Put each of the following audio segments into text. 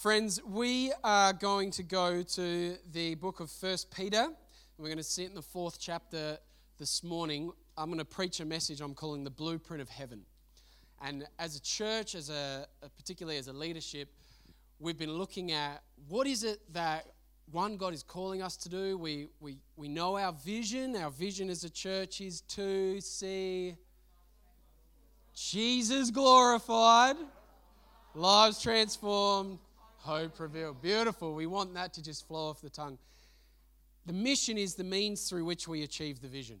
Friends, we are going to go to the book of First Peter. We're going to sit in the fourth chapter this morning. I'm going to preach a message I'm calling the blueprint of heaven. And as a church, as a particularly as a leadership, we've been looking at what is it that one God is calling us to do. We we we know our vision. Our vision as a church is to see Jesus glorified, lives transformed, Hope revealed. Beautiful. We want that to just flow off the tongue. The mission is the means through which we achieve the vision.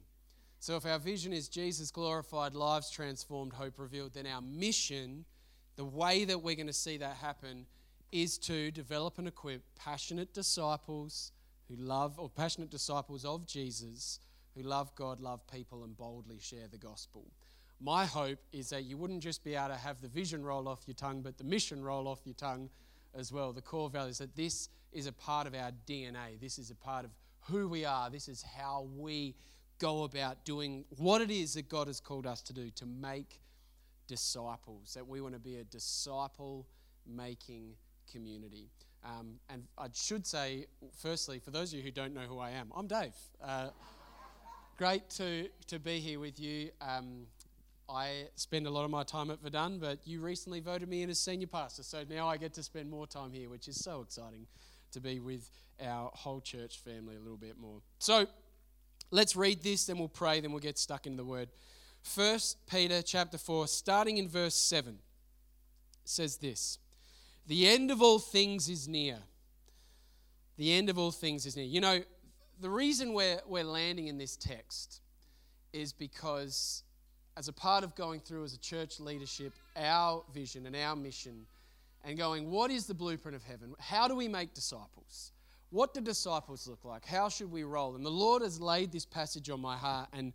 So if our vision is Jesus glorified, lives transformed, hope revealed, then our mission, the way that we're going to see that happen, is to develop and equip passionate disciples who love, or passionate disciples of Jesus who love God, love people, and boldly share the gospel. My hope is that you wouldn't just be able to have the vision roll off your tongue, but the mission roll off your tongue as well, the core values, that this is a part of our DNA. This is a part of who we are. This is how we go about doing what it is that God has called us to do to make disciples, that we want to be a disciple making community. Um, and I should say, firstly, for those of you who don't know who I am, I'm Dave. Uh, great to, to be here with you. Um, I spend a lot of my time at Verdun, but you recently voted me in as senior pastor, so now I get to spend more time here, which is so exciting to be with our whole church family a little bit more. So let's read this, then we'll pray, then we'll get stuck into the word. First Peter chapter 4, starting in verse 7, says this The end of all things is near. The end of all things is near. You know, the reason we're, we're landing in this text is because as a part of going through as a church leadership our vision and our mission and going, what is the blueprint of heaven? How do we make disciples? What do disciples look like? How should we roll? And the Lord has laid this passage on my heart, and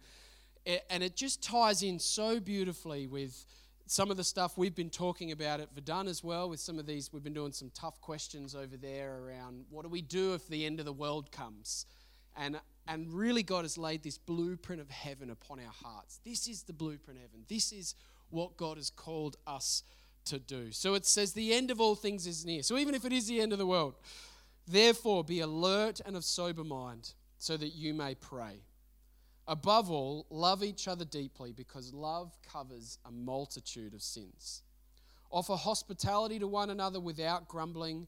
it, and it just ties in so beautifully with some of the stuff we've been talking about at Verdun as well. With some of these, we've been doing some tough questions over there around what do we do if the end of the world comes? And and really, God has laid this blueprint of heaven upon our hearts. This is the blueprint of heaven. This is what God has called us to do. So it says, The end of all things is near. So even if it is the end of the world, therefore be alert and of sober mind, so that you may pray. Above all, love each other deeply, because love covers a multitude of sins. Offer hospitality to one another without grumbling.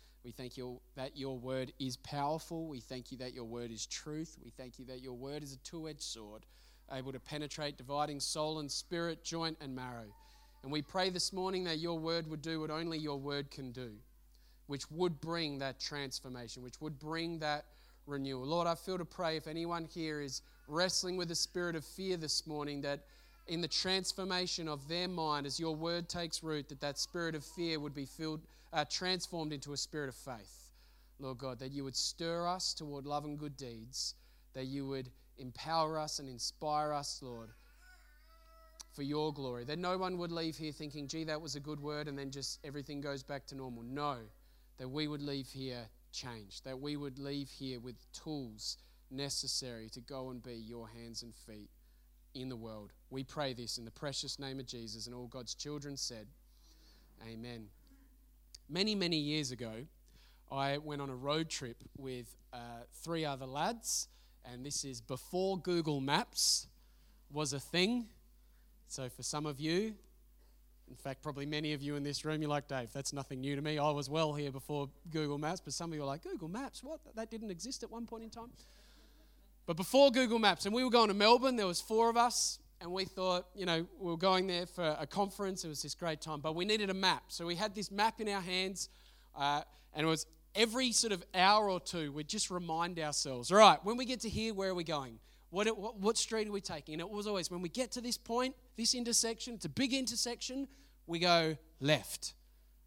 We thank you that your word is powerful. We thank you that your word is truth. We thank you that your word is a two edged sword, able to penetrate, dividing soul and spirit, joint and marrow. And we pray this morning that your word would do what only your word can do, which would bring that transformation, which would bring that renewal. Lord, I feel to pray if anyone here is wrestling with a spirit of fear this morning, that in the transformation of their mind as your word takes root, that that spirit of fear would be filled uh, transformed into a spirit of faith, Lord God, that you would stir us toward love and good deeds, that you would empower us and inspire us, Lord, for your glory. That no one would leave here thinking, gee, that was a good word, and then just everything goes back to normal. No, that we would leave here changed, that we would leave here with tools necessary to go and be your hands and feet in the world. We pray this in the precious name of Jesus, and all God's children said, Amen many, many years ago, I went on a road trip with uh, three other lads, and this is before Google Maps was a thing. So, for some of you, in fact, probably many of you in this room, you're like, Dave, that's nothing new to me. I was well here before Google Maps, but some of you are like, Google Maps, what? That didn't exist at one point in time? But before Google Maps, and we were going to Melbourne, there was four of us, and we thought, you know, we were going there for a conference. It was this great time, but we needed a map. So we had this map in our hands, uh, and it was every sort of hour or two, we'd just remind ourselves, all right, when we get to here, where are we going? What, what, what street are we taking? And it was always, when we get to this point, this intersection, it's a big intersection, we go left.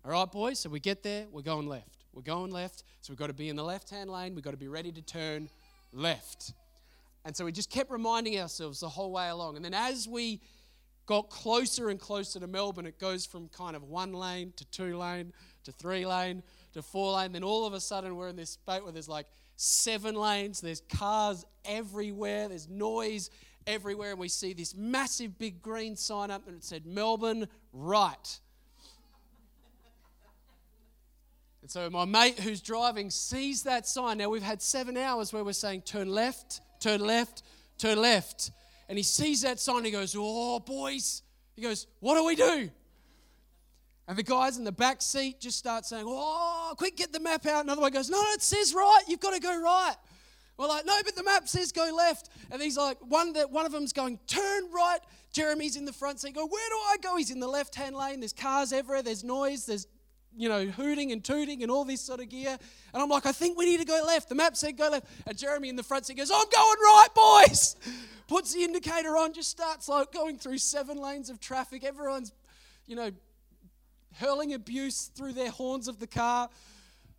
All right, boys, so we get there, we're going left. We're going left, so we've got to be in the left hand lane. We've got to be ready to turn left. And so we just kept reminding ourselves the whole way along. And then as we got closer and closer to Melbourne, it goes from kind of one lane to two lane to three lane to four lane. Then all of a sudden, we're in this spot where there's like seven lanes, there's cars everywhere, there's noise everywhere, and we see this massive big green sign up and it said Melbourne right. And so my mate who's driving sees that sign. Now we've had seven hours where we're saying turn left, turn left, turn left. And he sees that sign and he goes, Oh, boys. He goes, What do we do? And the guys in the back seat just start saying, Oh, quick, get the map out. Another one goes, No, it says right. You've got to go right. We're like, No, but the map says go left. And he's like, One, that one of them's going, Turn right. Jeremy's in the front seat. Go, Where do I go? He's in the left hand lane. There's cars everywhere. There's noise. There's you know, hooting and tooting and all this sort of gear. And I'm like, I think we need to go left. The map said go left. And Jeremy in the front seat goes, I'm going right, boys. Puts the indicator on, just starts like going through seven lanes of traffic. Everyone's, you know, hurling abuse through their horns of the car,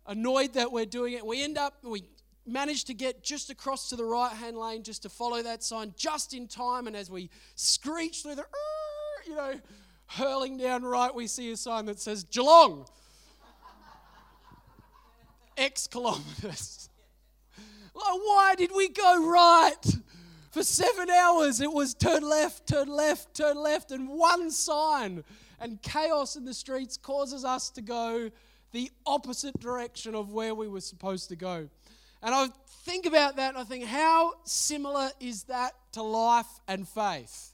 annoyed that we're doing it. We end up, we manage to get just across to the right hand lane just to follow that sign just in time. And as we screech through the, you know, hurling down right, we see a sign that says Geelong. X kilometers. Like, why did we go right? For seven hours, it was turn left, turn left, turn left, and one sign. And chaos in the streets causes us to go the opposite direction of where we were supposed to go. And I think about that and I think, how similar is that to life and faith?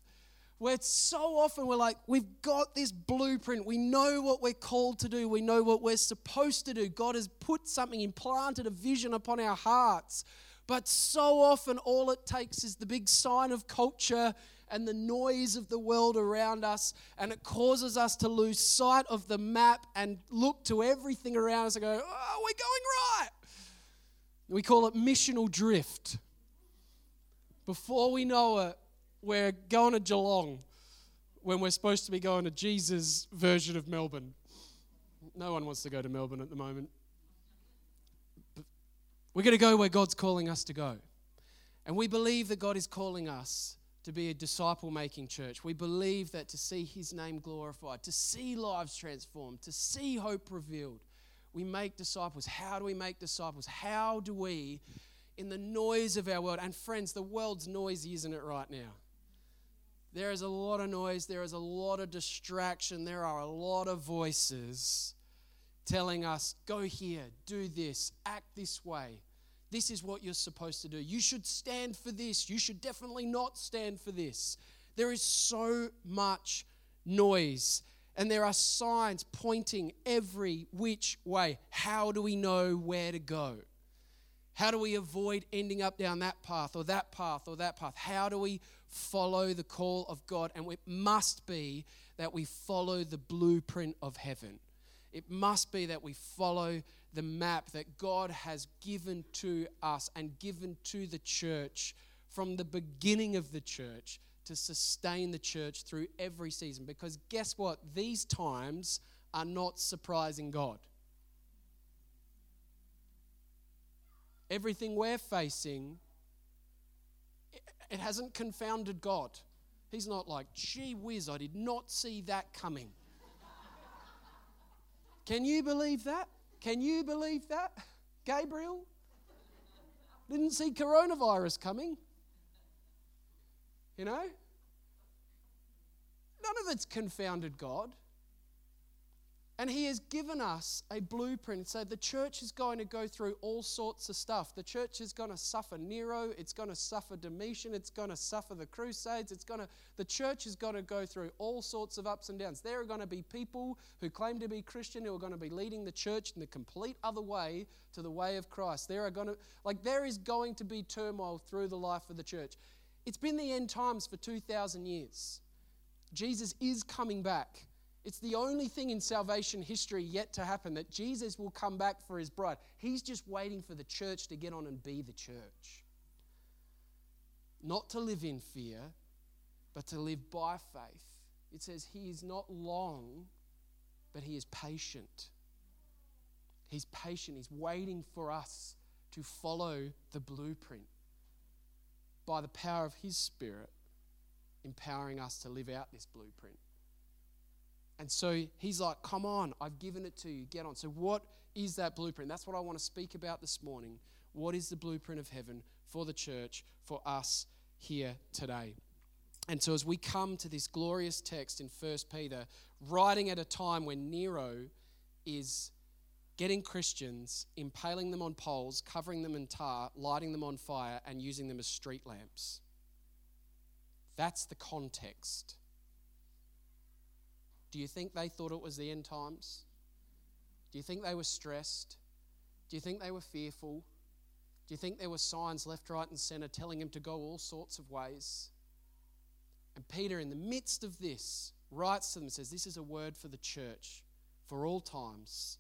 Where so often we're like, we've got this blueprint. We know what we're called to do. We know what we're supposed to do. God has put something, implanted a vision upon our hearts. But so often, all it takes is the big sign of culture and the noise of the world around us, and it causes us to lose sight of the map and look to everything around us and go, Oh, we're going right. We call it missional drift. Before we know it, we're going to Geelong when we're supposed to be going to Jesus' version of Melbourne. No one wants to go to Melbourne at the moment. But we're going to go where God's calling us to go. And we believe that God is calling us to be a disciple making church. We believe that to see His name glorified, to see lives transformed, to see hope revealed, we make disciples. How do we make disciples? How do we, in the noise of our world, and friends, the world's noisy, isn't it, right now? There is a lot of noise, there is a lot of distraction, there are a lot of voices telling us, go here, do this, act this way. This is what you're supposed to do. You should stand for this. You should definitely not stand for this. There is so much noise, and there are signs pointing every which way. How do we know where to go? How do we avoid ending up down that path or that path or that path? How do we follow the call of God, and it must be that we follow the blueprint of heaven. It must be that we follow the map that God has given to us and given to the church from the beginning of the church to sustain the church through every season. Because guess what? These times are not surprising God. Everything we're facing it hasn't confounded God. He's not like, gee whiz, I did not see that coming. Can you believe that? Can you believe that? Gabriel? Didn't see coronavirus coming. You know? None of it's confounded God. And He has given us a blueprint. So the church is going to go through all sorts of stuff. The church is going to suffer Nero. It's going to suffer Domitian. It's going to suffer the Crusades. It's going to. The church is going to go through all sorts of ups and downs. There are going to be people who claim to be Christian who are going to be leading the church in the complete other way to the way of Christ. There are going to like there is going to be turmoil through the life of the church. It's been the end times for two thousand years. Jesus is coming back. It's the only thing in salvation history yet to happen that Jesus will come back for his bride. He's just waiting for the church to get on and be the church. Not to live in fear, but to live by faith. It says he is not long, but he is patient. He's patient. He's waiting for us to follow the blueprint by the power of His Spirit, empowering us to live out this blueprint. And so He's like, Come on, I've given it to you. Get on. So, what is that blueprint? That's what I want to speak about this morning. What is the blueprint of heaven for the church, for us here today? And so, as we come to this glorious text in 1 Peter, writing at a time when Nero is getting Christians, impaling them on poles, covering them in tar, lighting them on fire, and using them as street lamps. That's the context. Do you think they thought it was the end times? Do you think they were stressed? Do you think they were fearful? Do you think there were signs left, right, and center telling him to go all sorts of ways? And Peter, in the midst of this, writes to them and says, This is a word for the church for all times.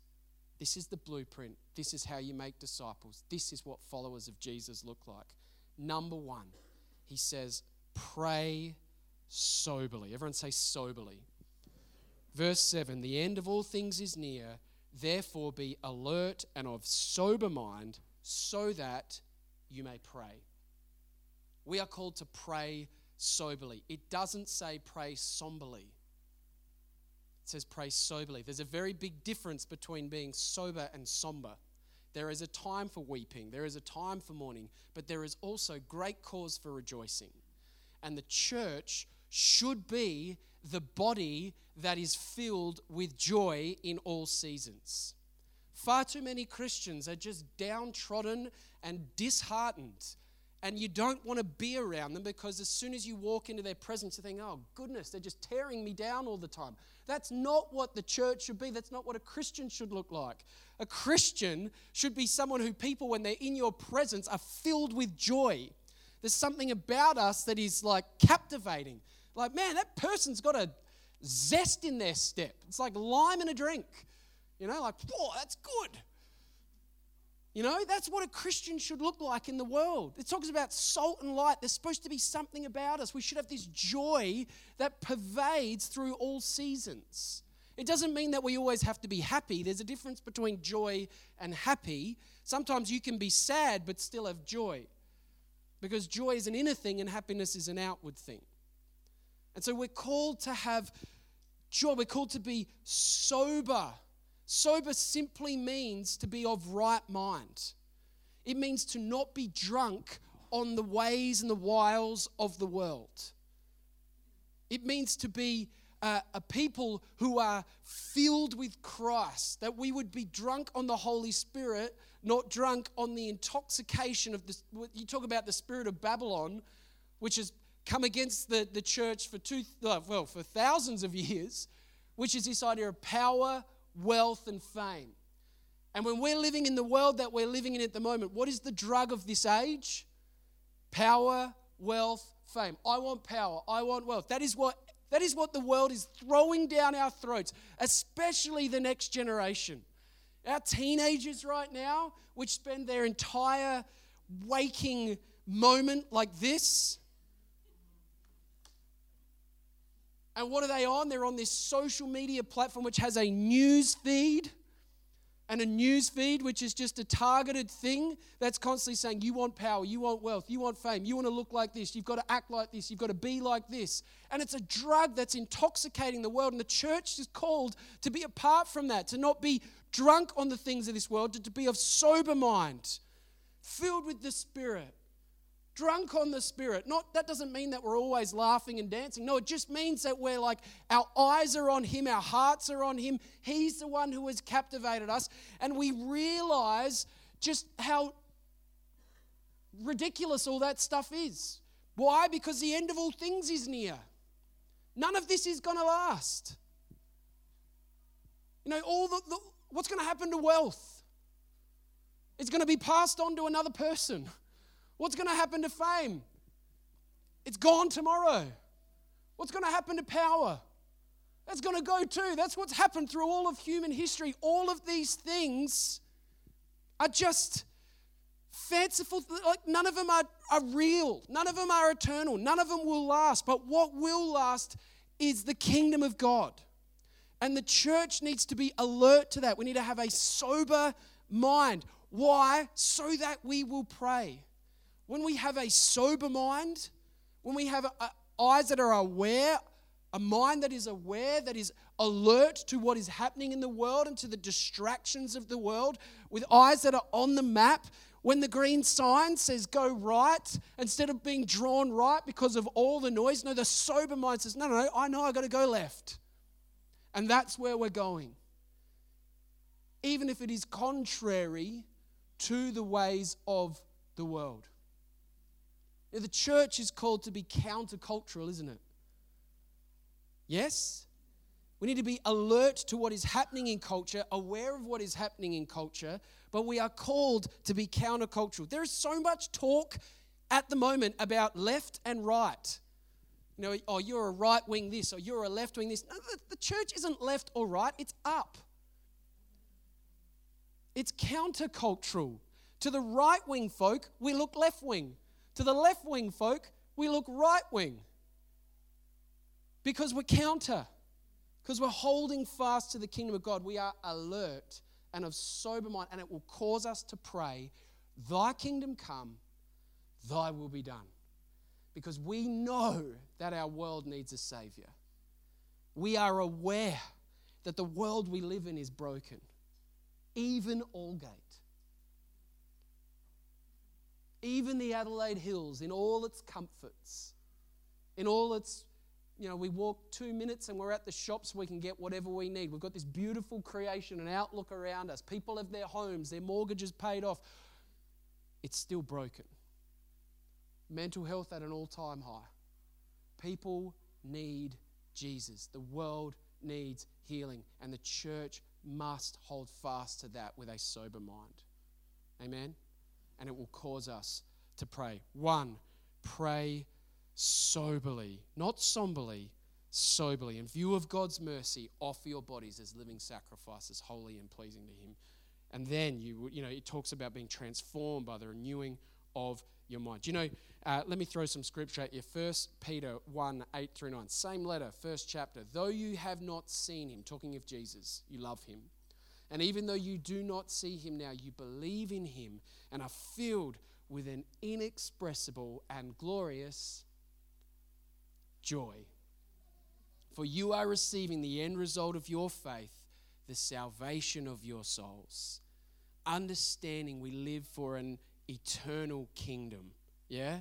This is the blueprint. This is how you make disciples. This is what followers of Jesus look like. Number one, he says, Pray soberly. Everyone say soberly. Verse 7 The end of all things is near. Therefore, be alert and of sober mind so that you may pray. We are called to pray soberly. It doesn't say pray somberly, it says pray soberly. There's a very big difference between being sober and somber. There is a time for weeping, there is a time for mourning, but there is also great cause for rejoicing. And the church should be the body that is filled with joy in all seasons. Far too many Christians are just downtrodden and disheartened and you don't want to be around them because as soon as you walk into their presence, you think, oh, goodness, they're just tearing me down all the time. That's not what the church should be. That's not what a Christian should look like. A Christian should be someone who people, when they're in your presence, are filled with joy. There's something about us that is like captivating. Like, man, that person's got a zest in their step. It's like lime in a drink. You know, like, whoa, that's good. You know, that's what a Christian should look like in the world. It talks about salt and light. There's supposed to be something about us. We should have this joy that pervades through all seasons. It doesn't mean that we always have to be happy. There's a difference between joy and happy. Sometimes you can be sad but still have joy because joy is an inner thing and happiness is an outward thing. And so we're called to have joy, we're called to be sober Sober simply means to be of right mind. It means to not be drunk on the ways and the wiles of the world. It means to be uh, a people who are filled with Christ, that we would be drunk on the Holy Spirit, not drunk on the intoxication of this. You talk about the spirit of Babylon, which has come against the, the church for two, uh, well, for thousands of years, which is this idea of power, wealth, and fame. And when we're living in the world that we're living in at the moment, what is the drug of this age? Power, wealth, fame. I want power. I want wealth. That is what that is what the world is throwing down our throats, especially the next generation. Our teenagers right now, which spend their entire waking moment like this, And what are they on? They're on this social media platform which has a news feed and a news feed which is just a targeted thing that's constantly saying you want power, you want wealth, you want fame, you want to look like this, you've got to act like this, you've got to be like this. And it's a drug that's intoxicating the world. And the church is called to be apart from that, to not be drunk on the things of this world, to be of sober mind, filled with the Spirit drunk on the spirit. Not that doesn't mean that we're always laughing and dancing. No it just means that we're like our eyes are on him our hearts are on him. He's the one who has captivated us. And we realize just how ridiculous all that stuff is. Why? Because the end of all things is near. None of this is going to last. You know all the, the what's going to happen to wealth? It's going to be passed on to another person What's going to happen to fame? It's gone tomorrow. What's going to happen to power? That's going to go too. That's what's happened through all of human history. All of these things are just fanciful. Like none of them are, are real. None of them are eternal. None of them will last. But what will last is the kingdom of God. And the church needs to be alert to that. We need to have a sober mind. Why? So that we will pray. When we have a sober mind, when we have a, a, eyes that are aware, a mind that is aware, that is alert to what is happening in the world and to the distractions of the world, with eyes that are on the map, when the green sign says go right, instead of being drawn right because of all the noise, no, the sober mind says, no, no, no, I know I got to go left. And that's where we're going. Even if it is contrary to the ways of the world. Now, the church is called to be countercultural, isn't it? Yes? We need to be alert to what is happening in culture, aware of what is happening in culture, but we are called to be countercultural. There is so much talk at the moment about left and right. You know, oh, you're a right wing this, or you're a left wing this. No, the, the church isn't left or right, it's up. It's countercultural. To the right wing folk, we look left wing. To the left wing folk, we look right wing. Because we're counter. Because we're holding fast to the kingdom of God. We are alert and of sober mind, and it will cause us to pray, Thy kingdom come, Thy will be done. Because we know that our world needs a Savior. We are aware that the world we live in is broken, even Aldgate. Even the Adelaide Hills, in all its comforts, in all its you know, we walk two minutes and we're at the shops, we can get whatever we need. We've got this beautiful creation and outlook around us. People have their homes, their mortgages paid off. It's still broken. Mental health at an all time high. People need Jesus. The world needs healing, and the church must hold fast to that with a sober mind. Amen? And it will cause us to pray. One, pray soberly, not somberly, soberly. In view of God's mercy, offer your bodies as living sacrifices, holy and pleasing to Him. And then you, you know, it talks about being transformed by the renewing of your mind. You know, uh, let me throw some scripture at you. First Peter 1 8 through 9. Same letter, first chapter. Though you have not seen him, talking of Jesus, you love him. And even though you do not see him now, you believe in him and are filled with an inexpressible and glorious joy. For you are receiving the end result of your faith, the salvation of your souls. Understanding we live for an eternal kingdom. Yeah?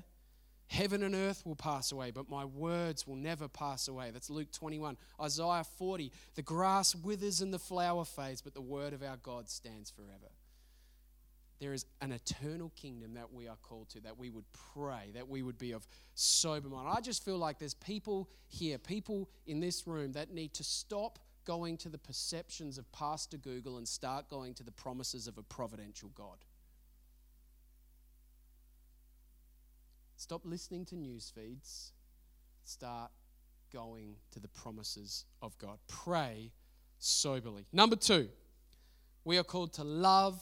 Heaven and earth will pass away, but my words will never pass away. That's Luke 21. Isaiah 40. The grass withers and the flower fades, but the word of our God stands forever. There is an eternal kingdom that we are called to, that we would pray, that we would be of sober mind. I just feel like there's people here, people in this room that need to stop going to the perceptions of Pastor Google and start going to the promises of a providential God. Stop listening to news feeds. Start going to the promises of God. Pray soberly. Number two, we are called to love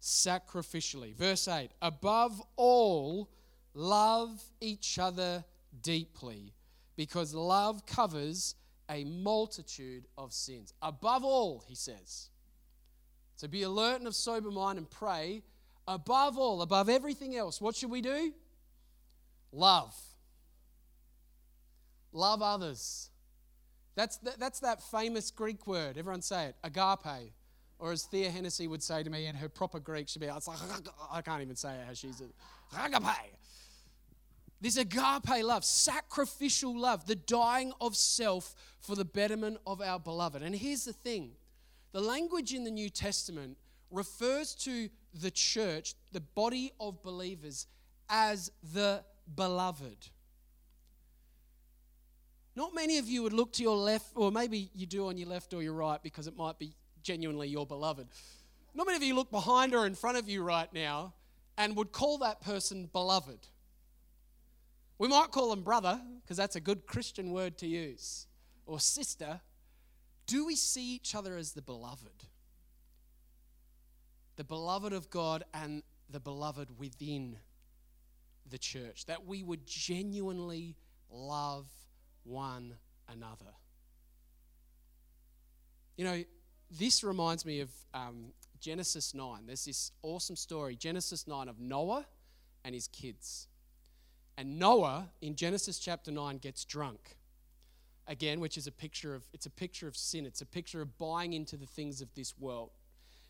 sacrificially. Verse 8 Above all, love each other deeply, because love covers a multitude of sins. Above all, he says. So be alert and of sober mind and pray. Above all, above everything else, what should we do? Love. Love others. That's, that's that famous Greek word. Everyone say it agape. Or as Thea Hennessy would say to me in her proper Greek, she'd be like, I can't even say it how she's agape. This agape love, sacrificial love, the dying of self for the betterment of our beloved. And here's the thing the language in the New Testament refers to the church, the body of believers, as the beloved. Not many of you would look to your left, or maybe you do on your left or your right because it might be genuinely your beloved. Not many of you look behind or in front of you right now and would call that person beloved. We might call them brother, because that's a good Christian word to use, or sister. Do we see each other as the beloved? The beloved of God and the beloved within the church, that we would genuinely love one another. You know, this reminds me of um, Genesis 9. There's this awesome story, Genesis 9, of Noah and his kids. And Noah in Genesis chapter 9 gets drunk. Again, which is a picture of it's a picture of sin. It's a picture of buying into the things of this world.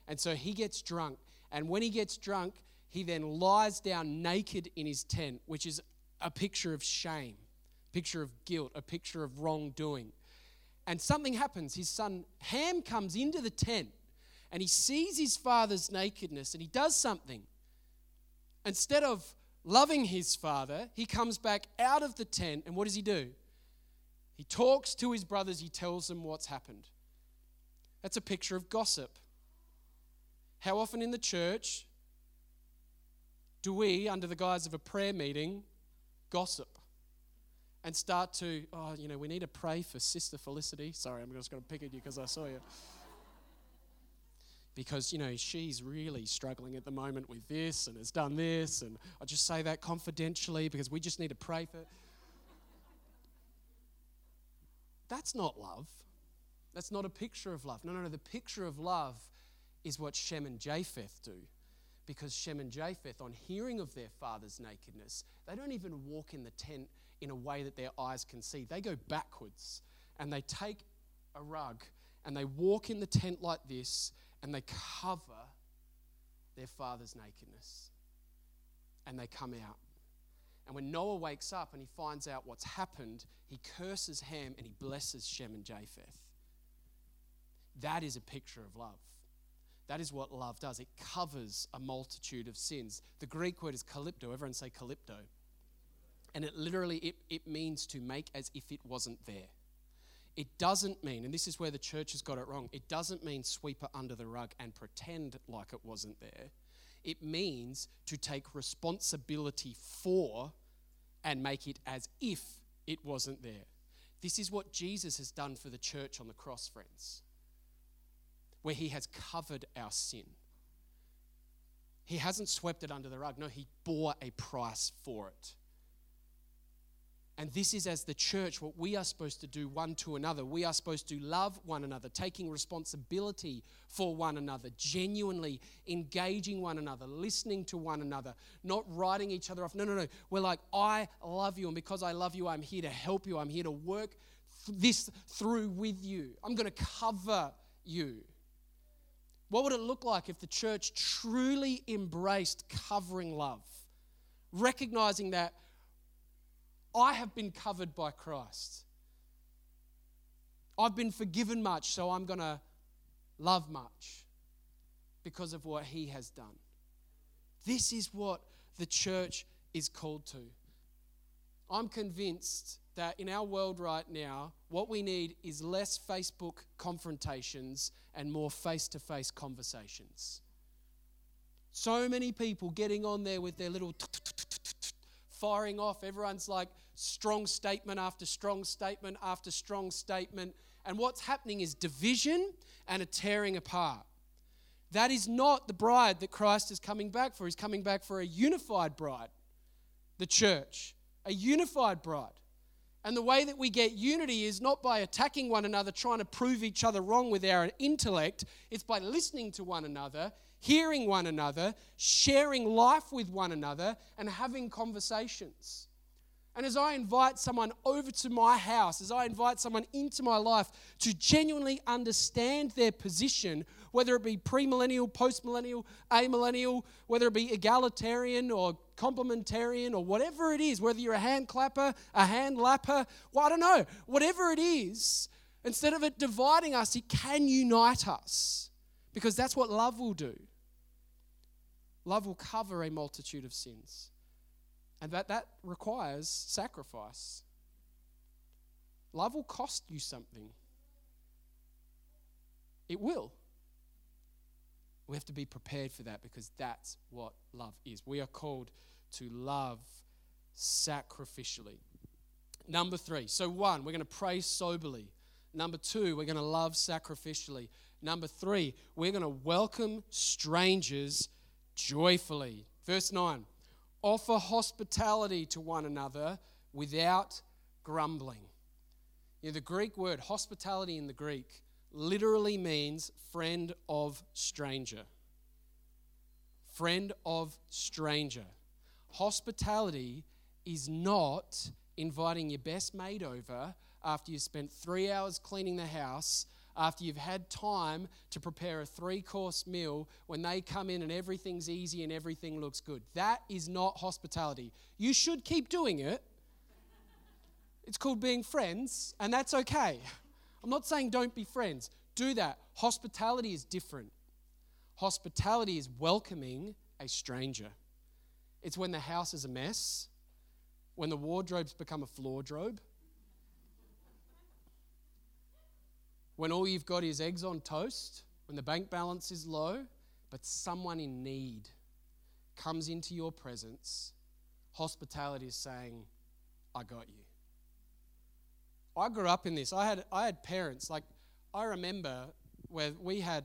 And so he gets drunk. And when he gets drunk, he then lies down naked in his tent, which is a picture of shame, picture of guilt, a picture of wrongdoing. And something happens. His son Ham comes into the tent and he sees his father's nakedness and he does something. Instead of loving his father, he comes back out of the tent and what does he do? He talks to his brothers, he tells them what's happened. That's a picture of gossip. How often in the church do we, under the guise of a prayer meeting, gossip and start to, oh, you know, we need to pray for Sister Felicity. Sorry, I'm just going to pick at you because I saw you. Because, you know, she's really struggling at the moment with this and has done this. And I just say that confidentially because we just need to pray for. That's not love. That's not a picture of love. No, no, no. The picture of love is what Shem and Japheth do. Because Shem and Japheth, on hearing of their father's nakedness, they don't even walk in the tent in a way that their eyes can see. They go backwards and they take a rug and they walk in the tent like this and they cover their father's nakedness. And they come out. And when Noah wakes up and he finds out what's happened, he curses Ham and he blesses Shem and Japheth. That is a picture of love. That is what love does. It covers a multitude of sins. The Greek word is kalypto. Everyone say kalypto. And it literally it, it means to make as if it wasn't there. It doesn't mean, and this is where the church has got it wrong, it doesn't mean sweep it under the rug and pretend like it wasn't there. It means to take responsibility for and make it as if it wasn't there. This is what Jesus has done for the church on the cross, friends, where he has covered our sin. He hasn't swept it under the rug. No, he bore a price for it. And this is as the church what we are supposed to do one to another. We are supposed to love one another, taking responsibility for one another, genuinely engaging one another, listening to one another, not writing each other off. No, no, no. We're like, I love you. And because I love you, I'm here to help you. I'm here to work this through with you. I'm going to cover you. What would it look like if the church truly embraced covering love? Recognizing that I have been covered by Christ. I've been forgiven much, so I'm going to love much because of what He has done. This is what the church is called to. I'm convinced that in our world right now, what we need is less Facebook confrontations and more face to face conversations. So many people getting on there with their little firing off. Everyone's like strong statement after strong statement after strong statement. And what's happening is division and a tearing apart. That is not the bride that Christ is coming back for. He's coming back for a unified bride, the church, a unified bride. And the way that we get unity is not by attacking one another, trying to prove each other wrong with our intellect. It's by listening to one another hearing one another, sharing life with one another, and having conversations. And as I invite someone over to my house, as I invite someone into my life to genuinely understand their position, whether it be premillennial, postmillennial, amillennial, whether it be egalitarian or complementarian or whatever it is, whether you're a hand clapper, a hand lapper, well, I don't know, whatever it is, instead of it dividing us, it can unite us because that's what love will do. Love will cover a multitude of sins. And that, that requires sacrifice. Love will cost you something. It will. We have to be prepared for that because that's what love is. We are called to love sacrificially. Number three. So, one, we're going to pray soberly. Number two, we're going to love sacrificially. Number three, we're going to welcome strangers joyfully. Verse 9 offer hospitality to one another without grumbling. You know, the Greek word hospitality in the Greek literally means friend of stranger. Friend of stranger. Hospitality is not inviting your best mate over after you've spent three hours cleaning the house, after you've had time to prepare a three course meal, when they come in and everything's easy and everything looks good. That is not hospitality. You should keep doing it. It's called being friends, and that's okay. I'm not saying don't be friends. Do that. Hospitality is different. Hospitality is welcoming a stranger. It's when the house is a mess, when the wardrobe's become a floordrobe, when all you've got is eggs on toast, when the bank balance is low, but someone in need comes into your presence, hospitality is saying, I got you. I grew up in this. I had, I had parents, like, I remember where we had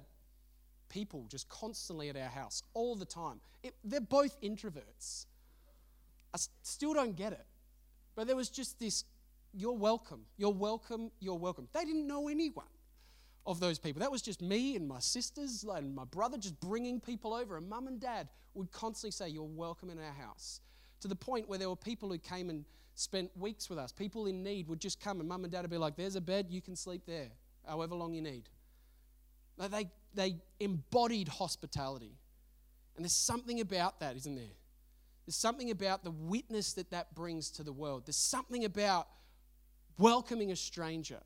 people just constantly at our house all the time. It, they're both introverts. I still don't get it. But there was just this you're welcome, you're welcome, you're welcome. They didn't know anyone of those people. That was just me and my sisters and my brother just bringing people over. And mum and dad would constantly say, You're welcome in our house. To the point where there were people who came and spent weeks with us. People in need would just come and mum and dad would be like, There's a bed, you can sleep there, however long you need. They, they embodied hospitality. And there's something about that, isn't there? There's something about the witness that that brings to the world. There's something about welcoming a stranger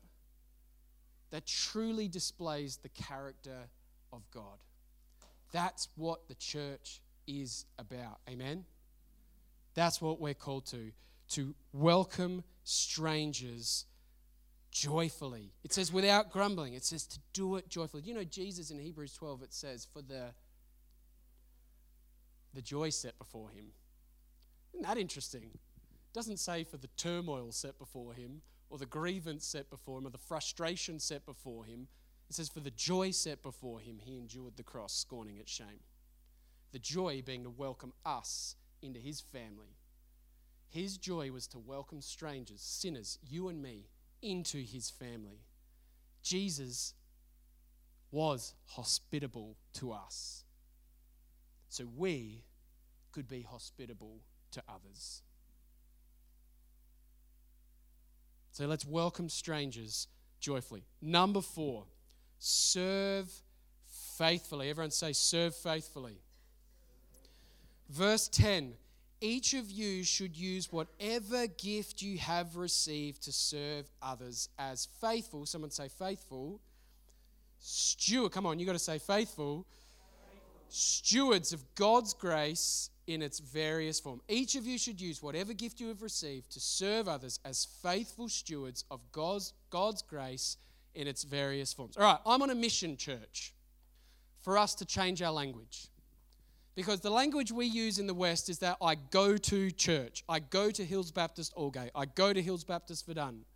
that truly displays the character of God. That's what the church is about. Amen? That's what we're called to to welcome strangers joyfully. It says without grumbling. It says to do it joyfully. You know, Jesus in Hebrews 12, it says, for the, the joy set before him. Isn't that interesting? It doesn't say for the turmoil set before him, or the grievance set before him, or the frustration set before him. It says, for the joy set before him, he endured the cross, scorning its shame. The joy being to welcome us into his family. His joy was to welcome strangers, sinners, you and me, into his family. Jesus was hospitable to us. So we could be hospitable to others. So let's welcome strangers joyfully. Number four, serve faithfully. Everyone say, serve faithfully. Verse 10 each of you should use whatever gift you have received to serve others as faithful. Someone say faithful. Steward. Come on, you've got to say faithful. faithful. Stewards of God's grace in its various form. Each of you should use whatever gift you have received to serve others as faithful stewards of God's, God's grace in its various forms. All right, I'm on a mission, church, for us to change our language. Because the language we use in the West is that I go to church, I go to Hills Baptist Aldgate, I go to Hills Baptist Verdun.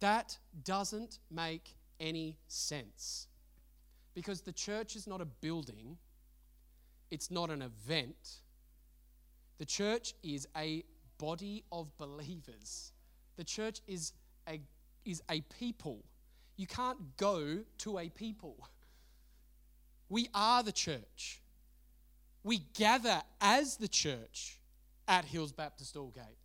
That doesn't make any sense. Because the church is not a building, it's not an event. The church is a body of believers. The church is a, is a people. You can't go to a people. We are the church we gather as the church at Hills Baptist Aldgate.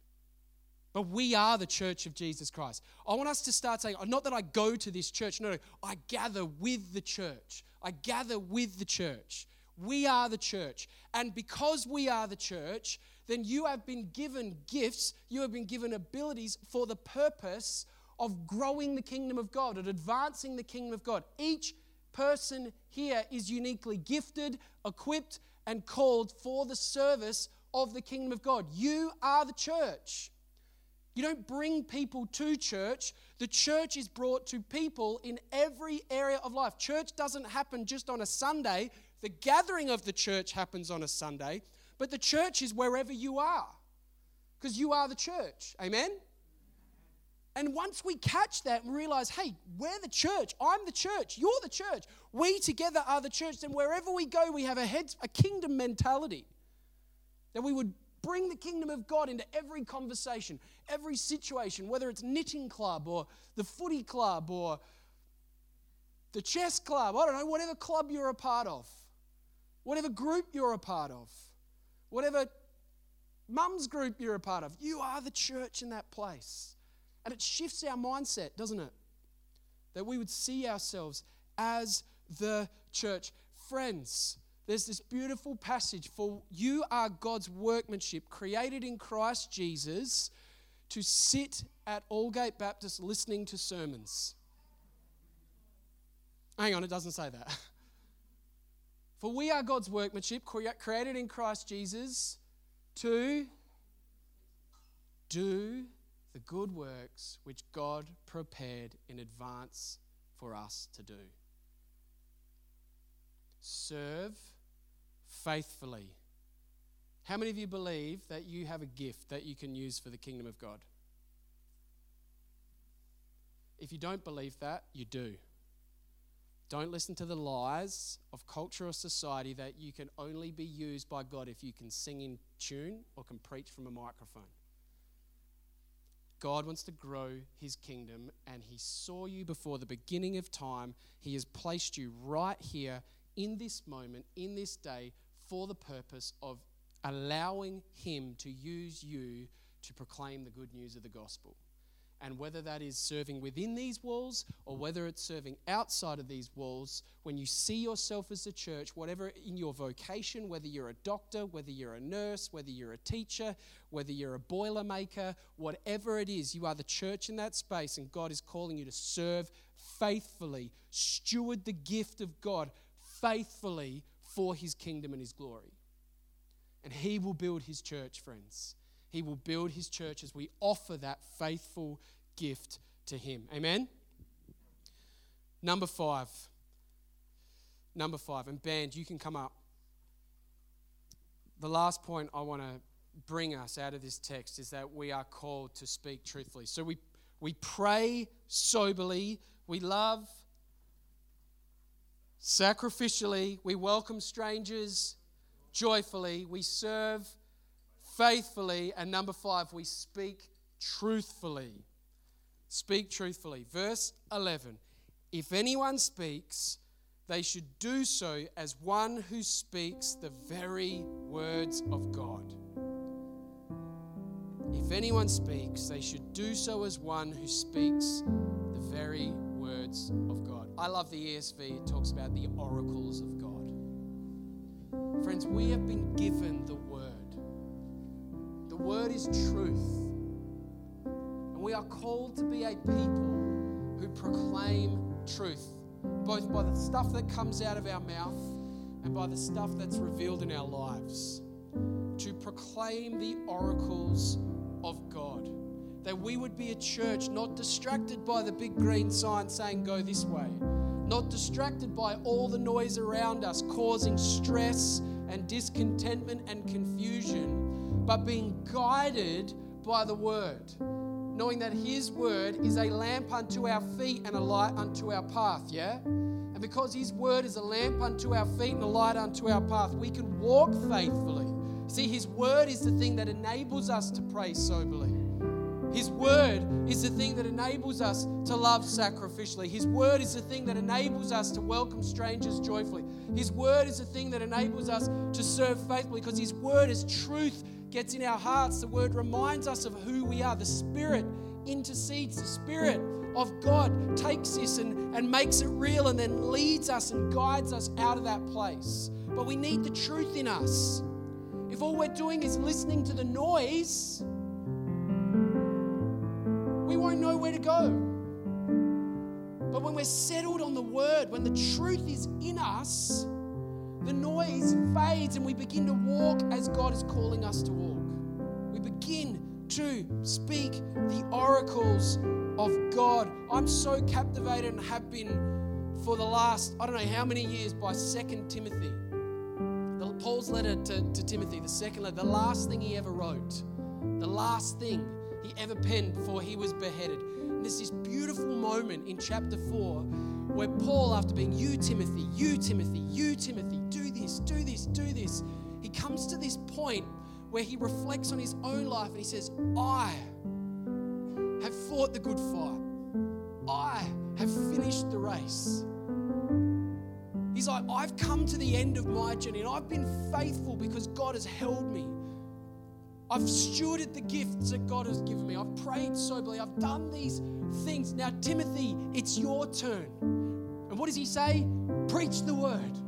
But we are the church of Jesus Christ. I want us to start saying, not that I go to this church, no, no, I gather with the church. I gather with the church. We are the church. And because we are the church, then you have been given gifts, you have been given abilities for the purpose of growing the kingdom of God, and advancing the kingdom of God. Each person here is uniquely gifted, equipped, and called for the service of the kingdom of God. You are the church. You don't bring people to church. The church is brought to people in every area of life. Church doesn't happen just on a Sunday. The gathering of the church happens on a Sunday, but the church is wherever you are because you are the church. Amen? And once we catch that and realize, hey, we're the church, I'm the church, you're the church, we together are the church, then wherever we go, we have a, head, a kingdom mentality. That we would bring the kingdom of God into every conversation, every situation, whether it's knitting club or the footy club or the chess club, I don't know, whatever club you're a part of, whatever group you're a part of, whatever mum's group you're a part of. You are the church in that place. And it shifts our mindset, doesn't it? That we would see ourselves as the church. Friends, there's this beautiful passage for you are God's workmanship, created in Christ Jesus to sit at Allgate Baptist listening to sermons. Hang on, it doesn't say that. For we are God's workmanship, created in Christ Jesus to do good works which God prepared in advance for us to do. Serve faithfully. How many of you believe that you have a gift that you can use for the kingdom of God? If you don't believe that, you do. Don't listen to the lies of culture or society that you can only be used by God if you can sing in tune or can preach from a microphone. God wants to grow his kingdom, and he saw you before the beginning of time. He has placed you right here in this moment, in this day, for the purpose of allowing him to use you to proclaim the good news of the gospel. And whether that is serving within these walls or whether it's serving outside of these walls, when you see yourself as a church, whatever in your vocation, whether you're a doctor, whether you're a nurse, whether you're a teacher, whether you're a boiler maker, whatever it is, you are the church in that space, and God is calling you to serve faithfully, steward the gift of God faithfully for his kingdom and his glory. And he will build his church, friends. He will build his church as we offer that faithful gift to him. Amen? Number five. Number five. And band, you can come up. The last point I want to bring us out of this text is that we are called to speak truthfully. So we, we pray soberly, we love sacrificially, we welcome strangers joyfully, we serve faithfully. And number five, we speak truthfully. Speak truthfully. Verse 11 If anyone speaks, they should do so as one who speaks the very words of God. If anyone speaks, they should do so as one who speaks the very words of God. I love the ESV, it talks about the oracles of God. Friends, we have been given the word. The word is truth. We are called to be a people who proclaim truth, both by the stuff that comes out of our mouth and by the stuff that's revealed in our lives. To proclaim the oracles of God. That we would be a church not distracted by the big green sign saying, go this way, not distracted by all the noise around us causing stress and discontentment and confusion but being guided by the word, knowing that his word is a lamp unto our feet and a light unto our path, yeah? And because his word is a lamp unto our feet and a light unto our path, we can walk faithfully. See, his word is the thing that enables us to pray soberly. His word is the thing that enables us to love sacrificially. His word is the thing that enables us to welcome strangers joyfully. His word is the thing that enables us to serve faithfully because His word is truth gets in our hearts. The word reminds us of who we are. The Spirit intercedes. The Spirit of God takes this and, and makes it real and then leads us and guides us out of that place. But we need the truth in us. If all we're doing is listening to the noise, we won't know where to go. But when we're settled on the word, when the truth is in us, the noise fades and we begin to walk as God is calling us to walk. We begin to speak the oracles of God. I'm so captivated and have been for the last, I don't know how many years, by Second Timothy. Paul's letter to, to Timothy, the second letter, the last thing he ever wrote, the last thing he ever penned before he was beheaded. And there's this beautiful moment in chapter 4 where Paul, after being, You, Timothy, you, Timothy, you, Timothy, this, do this, do this, he comes to this point where he reflects on his own life and he says, I have fought the good fight. I have finished the race. He's like, I've come to the end of my journey and I've been faithful because God has held me. I've stewarded the gifts that God has given me. I've prayed soberly. I've done these things. Now, Timothy, it's your turn. And what does he say? Preach the word.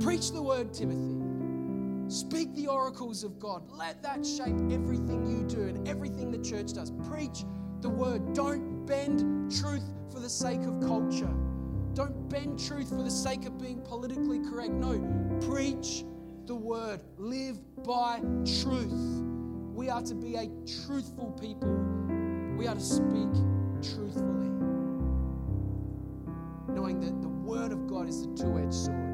Preach the word, Timothy. Speak the oracles of God. Let that shape everything you do and everything the church does. Preach the word. Don't bend truth for the sake of culture. Don't bend truth for the sake of being politically correct. No, preach the word. Live by truth. We are to be a truthful people. We are to speak truthfully. Knowing that the word of God is the two edged sword.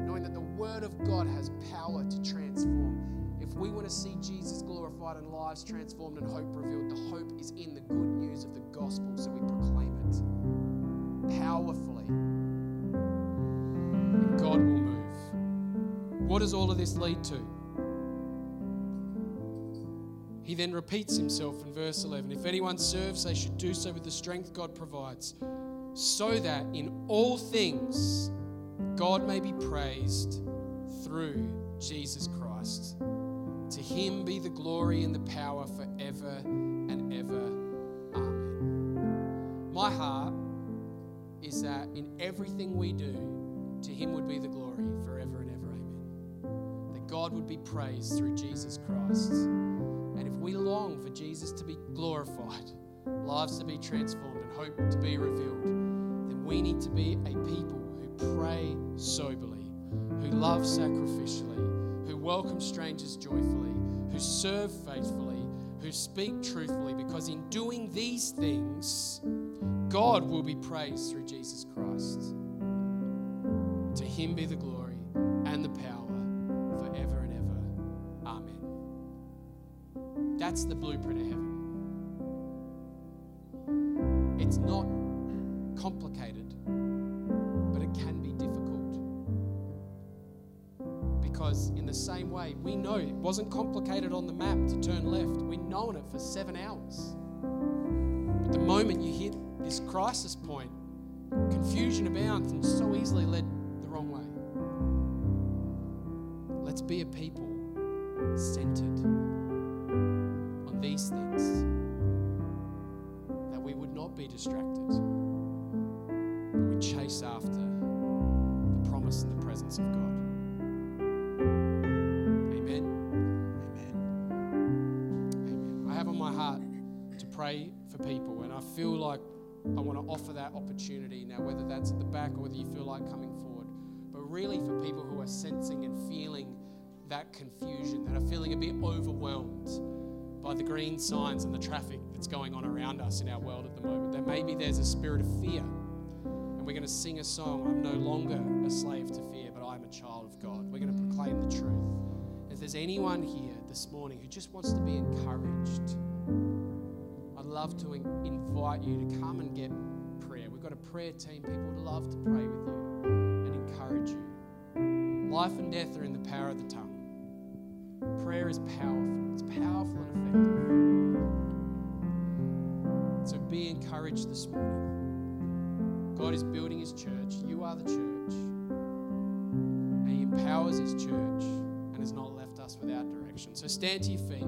Word of God has power to transform. If we want to see Jesus glorified and lives transformed and hope revealed, the hope is in the good news of the gospel. So we proclaim it powerfully. And God will move. What does all of this lead to? He then repeats himself in verse 11 If anyone serves, they should do so with the strength God provides, so that in all things God may be praised through Jesus Christ. To him be the glory and the power forever and ever. Amen. My heart is that in everything we do, to him would be the glory forever and ever. Amen. That God would be praised through Jesus Christ. And if we long for Jesus to be glorified, lives to be transformed, and hope to be revealed, then we need to be a people love sacrificially, who welcome strangers joyfully, who serve faithfully, who speak truthfully, because in doing these things, God will be praised through Jesus Christ. To him be the glory and the power forever and ever. Amen. That's the blueprint of heaven. It's not wasn't complicated on the map to turn left. We've known it for seven hours. But the moment you hit this crisis point, confusion abounds and so easily led the wrong way. Let's be a people centered on these things, that we would not be distracted, I want to offer that opportunity now, whether that's at the back or whether you feel like coming forward, but really for people who are sensing and feeling that confusion, that are feeling a bit overwhelmed by the green signs and the traffic that's going on around us in our world at the moment, that maybe there's a spirit of fear. And we're going to sing a song, I'm no longer a slave to fear, but I'm a child of God. We're going to proclaim the truth. If there's anyone here this morning who just wants to be encouraged, love to invite you to come and get prayer. We've got a prayer team. People would love to pray with you and encourage you. Life and death are in the power of the tongue. Prayer is powerful, it's powerful and effective. So be encouraged this morning. God is building his church. You are the church. And he empowers his church and has not left us without direction. So stand to your feet.